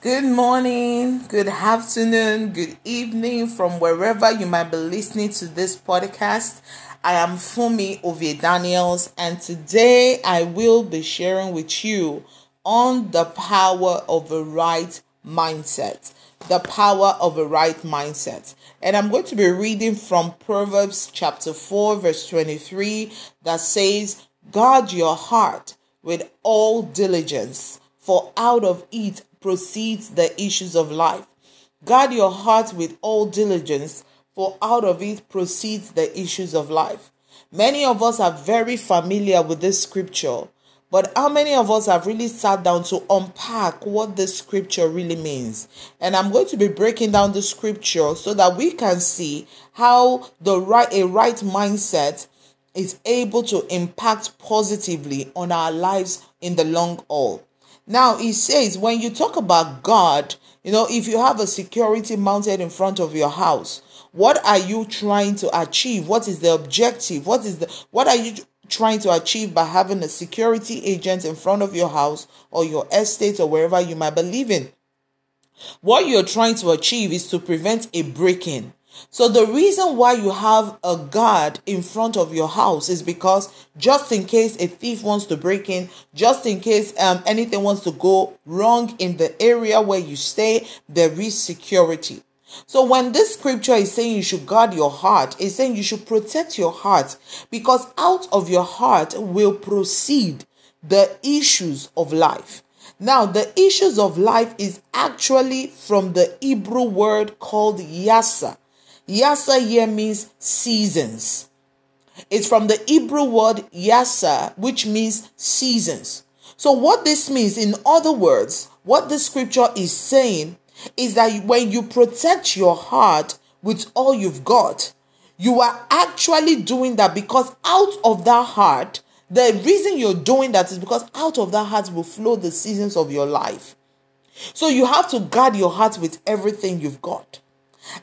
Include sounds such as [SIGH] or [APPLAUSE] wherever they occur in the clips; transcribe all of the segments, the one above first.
Good morning, good afternoon, good evening from wherever you might be listening to this podcast. I am Fumi Ovie Daniels, and today I will be sharing with you on the power of a right mindset. The power of a right mindset. And I'm going to be reading from Proverbs chapter 4, verse 23, that says, Guard your heart with all diligence, for out of it proceeds the issues of life. Guard your heart with all diligence, for out of it proceeds the issues of life. Many of us are very familiar with this scripture, but how many of us have really sat down to unpack what this scripture really means? And I'm going to be breaking down the scripture so that we can see how the right a right mindset is able to impact positively on our lives in the long haul. Now, he says, when you talk about God, you know, if you have a security mounted in front of your house, what are you trying to achieve? What is the objective? What is the what are you trying to achieve by having a security agent in front of your house or your estate or wherever you might be living? What you're trying to achieve is to prevent a break in. So the reason why you have a guard in front of your house is because just in case a thief wants to break in, just in case um, anything wants to go wrong in the area where you stay, there is security. So when this scripture is saying you should guard your heart, it's saying you should protect your heart because out of your heart will proceed the issues of life. Now, the issues of life is actually from the Hebrew word called yasa. Yasa here means seasons. It's from the Hebrew word yasa, which means seasons. So, what this means, in other words, what the scripture is saying is that when you protect your heart with all you've got, you are actually doing that because out of that heart, the reason you're doing that is because out of that heart will flow the seasons of your life. So you have to guard your heart with everything you've got.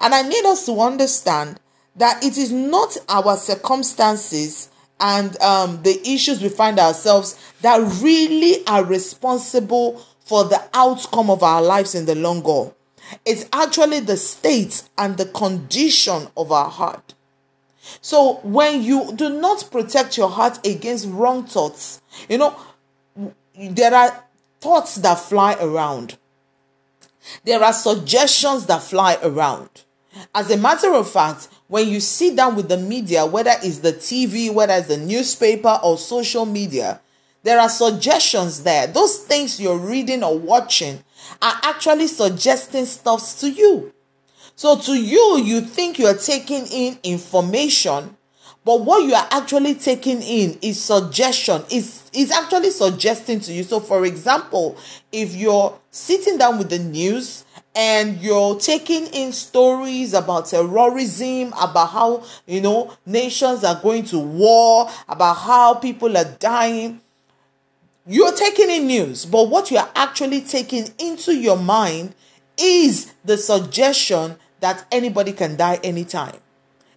And I need us to understand that it is not our circumstances and um, the issues we find ourselves that really are responsible for the outcome of our lives in the long haul. It's actually the state and the condition of our heart. So when you do not protect your heart against wrong thoughts, you know, there are thoughts that fly around. There are suggestions that fly around. As a matter of fact, when you sit down with the media, whether it's the TV, whether it's the newspaper or social media, there are suggestions there. Those things you're reading or watching are actually suggesting stuffs to you. So to you, you think you're taking in information, but what you are actually taking in is suggestion. Is is actually suggesting to you. So for example, if you're sitting down with the news and you're taking in stories about terrorism, about how, you know, nations are going to war, about how people are dying, you're taking in news, but what you are actually taking into your mind is the suggestion that anybody can die anytime.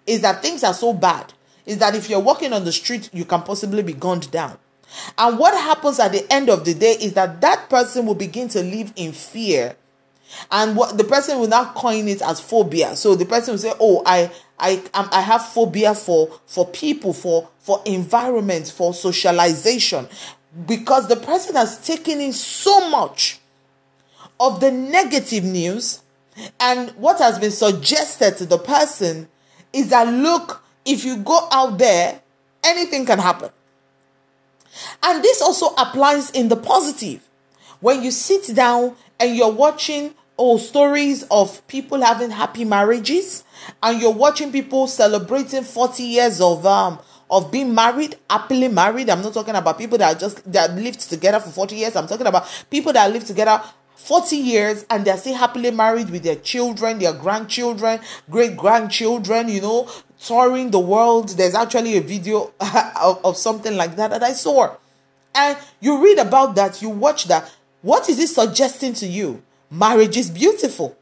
Is that things are so bad. Is that if you're walking on the street, you can possibly be gunned down. And what happens at the end of the day is that that person will begin to live in fear. And what the person will now coin it as phobia. So the person will say, "Oh, I, I, I have phobia for for people, for for environment, for socialization," because the person has taken in so much of the negative news and what has been suggested to the person is that look, if you go out there, anything can happen. And this also applies in the positive. When you sit down and you're watching oh stories of people having happy marriages and you're watching people celebrating 40 years of um of being married, happily married. I'm not talking about people that just that lived together for 40 years. I'm talking about people that live together 40 years and they're still happily married with their children, their grandchildren, great grandchildren, you know, touring the world. There's actually a video [LAUGHS] of, of something like that that I saw. And you read about that, you watch that. What is it suggesting to you? Marriage is beautiful.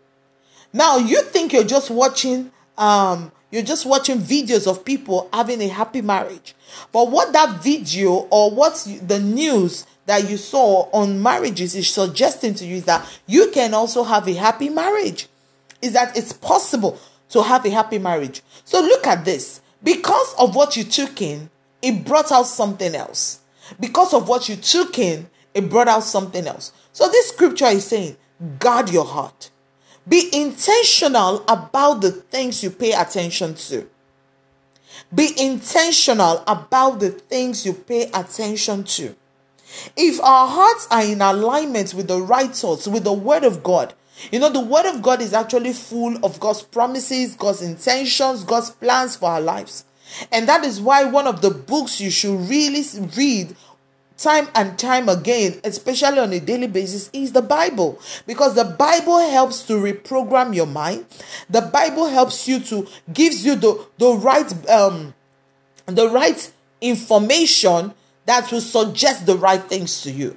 Now you think you're just watching um you're just watching videos of people having a happy marriage. But what that video or what the news that you saw on marriages is suggesting to you is that you can also have a happy marriage. Is that it's possible to have a happy marriage. So look at this. Because of what you took in, it brought out something else. Because of what you took in, it brought out something else. So this scripture is saying, guard your heart. Be intentional about the things you pay attention to. Be intentional about the things you pay attention to. If our hearts are in alignment with the right thoughts, with the word of God, you know, the word of God is actually full of God's promises, God's intentions, God's plans for our lives. And that is why one of the books you should really read time and time again, especially on a daily basis, is the Bible. Because the Bible helps to reprogram your mind. The Bible helps you to gives you the, the right um the right information that will suggest the right things to you.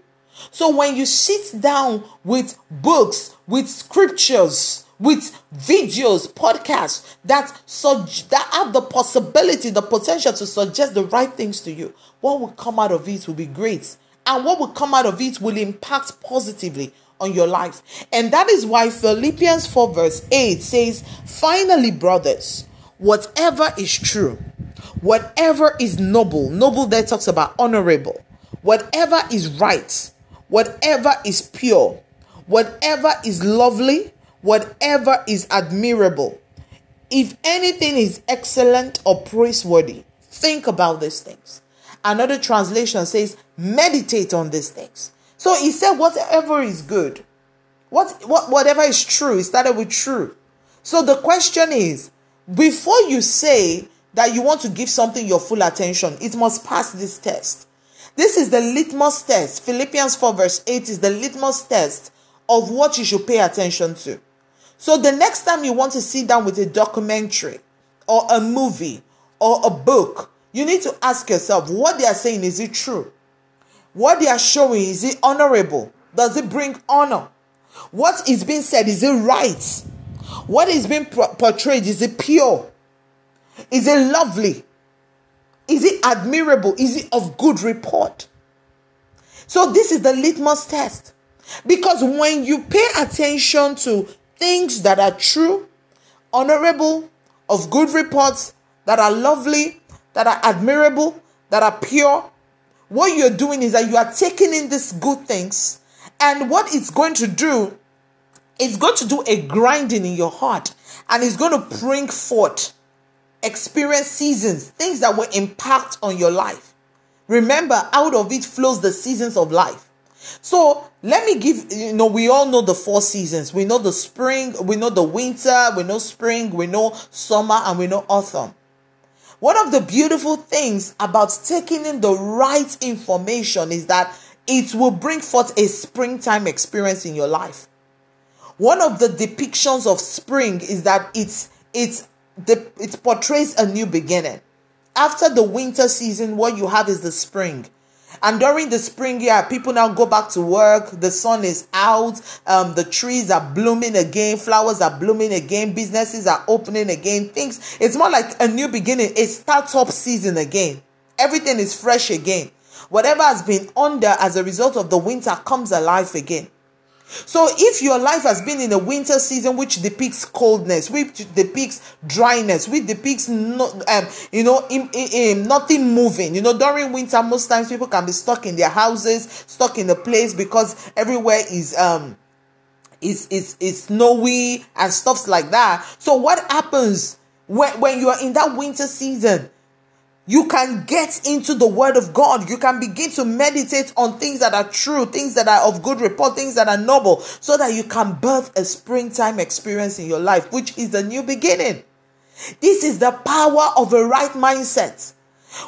So when you sit down with books, with scriptures, with videos, podcasts that such that have the possibility, the potential to suggest the right things to you, what will come out of it will be great. And what will come out of it will impact positively on your life. And that is why Philippians 4 verse 8 says, Finally, brothers, whatever is true, whatever is noble, noble there talks about honorable, whatever is right, whatever is pure, whatever is lovely, whatever is admirable, if anything is excellent or praiseworthy, think about these things. Another translation says, meditate on these things. So he said, whatever is good, what, what whatever is true, he started with true. So the question is, before you say that you want to give something your full attention, it must pass this test. This is the litmus test. Philippians 4, verse 8 is the litmus test of what you should pay attention to. So the next time you want to sit down with a documentary or a movie or a book, you need to ask yourself what they are saying is it true? What they are showing is it honorable? Does it bring honor? What is being said is it right? What is being portrayed is it pure? Is it lovely? Is it admirable? Is it of good report? So, this is the litmus test. Because when you pay attention to things that are true, honorable, of good reports, that are lovely, that are admirable, that are pure, what you're doing is that you are taking in these good things, and what it's going to do, it's going to do a grinding in your heart, and it's going to bring forth experience seasons, things that will impact on your life. Remember, out of it flows the seasons of life. So let me give you know we all know the four seasons. We know the spring, we know the winter, we know spring, we know summer, and we know autumn. One of the beautiful things about taking in the right information is that it will bring forth a springtime experience in your life. One of the depictions of spring is that it's it's the it portrays a new beginning. After the winter season, what you have is the spring. And during the spring year, people now go back to work. The sun is out. Um, the trees are blooming again. Flowers are blooming again. Businesses are opening again. Things, it's more like a new beginning, a startup season again. Everything is fresh again. Whatever has been under as a result of the winter comes alive again. So if your life has been in a winter season which depicts coldness, which depicts dryness, which depicts no, um, you know, in, in, in, nothing moving. You know, during winter, most times people can be stuck in their houses, stuck in a place because everywhere is um is is is snowy and stuffs like that. So what happens when when you are in that winter season? You can get into the word of God. You can begin to meditate on things that are true, things that are of good report, things that are noble, so that you can birth a springtime experience in your life, which is a new beginning. This is the power of a right mindset.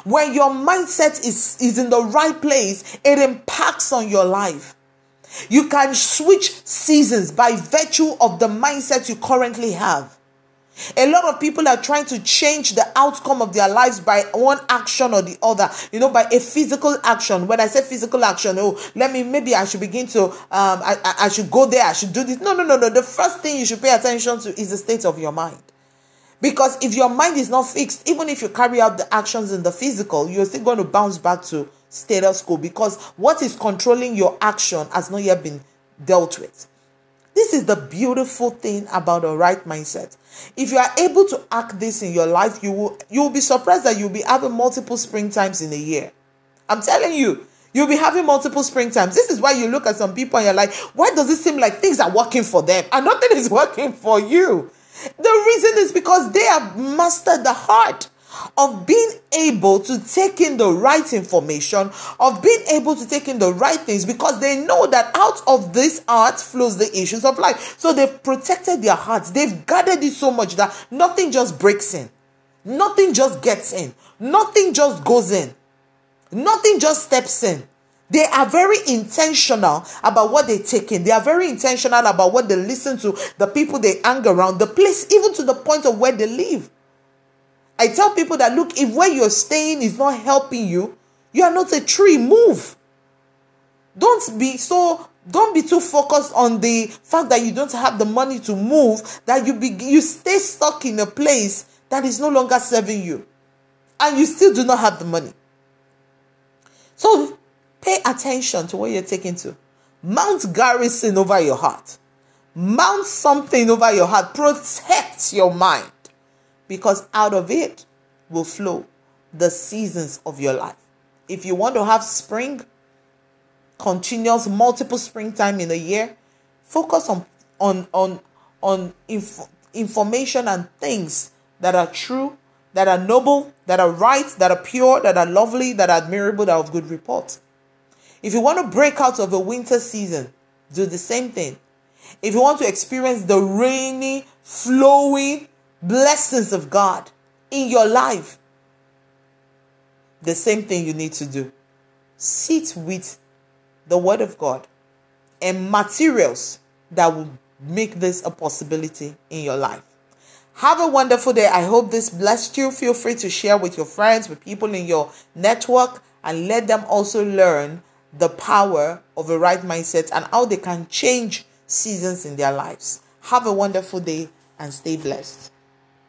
When your mindset is, is in the right place, it impacts on your life. You can switch seasons by virtue of the mindset you currently have. A lot of people are trying to change the outcome of their lives by one action or the other, you know, by a physical action. When I say physical action, oh, let me, maybe I should begin to, um, I, I, should go there, I should do this. No, no, no, no. The first thing you should pay attention to is the state of your mind. Because if your mind is not fixed, even if you carry out the actions in the physical, you're still going to bounce back to status quo because what is controlling your action has not yet been dealt with. This is the beautiful thing about a right mindset. If you are able to act this in your life, you will you will be surprised that you'll be having multiple springtimes in a year. I'm telling you, you'll be having multiple springtimes. This is why you look at some people and you're like, why does it seem like things are working for them and nothing is [LAUGHS] working for you? The reason is because they have mastered the heart of being able to take in the right information, of being able to take in the right things, because they know that out of this heart flows the issues of life. So they've protected their hearts, they've guarded it so much that nothing just breaks in, nothing just gets in, nothing just goes in, nothing just steps in. They are very intentional about what they take in. They are very intentional about what they listen to, the people they hang around, the place, even to the point of where they live. I tell people that look, if where you're staying is not helping you, you are not a tree. Move. Don't be so don't be too focused on the fact that you don't have the money to move that you be you stay stuck in a place that is no longer serving you and you still do not have the money so Pay attention to what you're taking to. Mount garrison over your heart. Mount something over your heart. Protect your mind. Because out of it will flow the seasons of your life. If you want to have spring, continuous multiple springtime in a year, focus on on on on inf- information and things that are true, that are noble, that are right, that are pure, that are lovely, that are admirable, that are of good report. If you want to break out of a winter season, do the same thing. If you want to experience the rainy, flowing blessings of God in your life, the same thing you need to do. Sit with the Word of God and materials that will make this a possibility in your life. Have a wonderful day. I hope this blessed you. Feel free to share with your friends, with people in your network, and let them also learn the power of a right mindset and how they can change seasons in their lives. Have a wonderful day and stay blessed.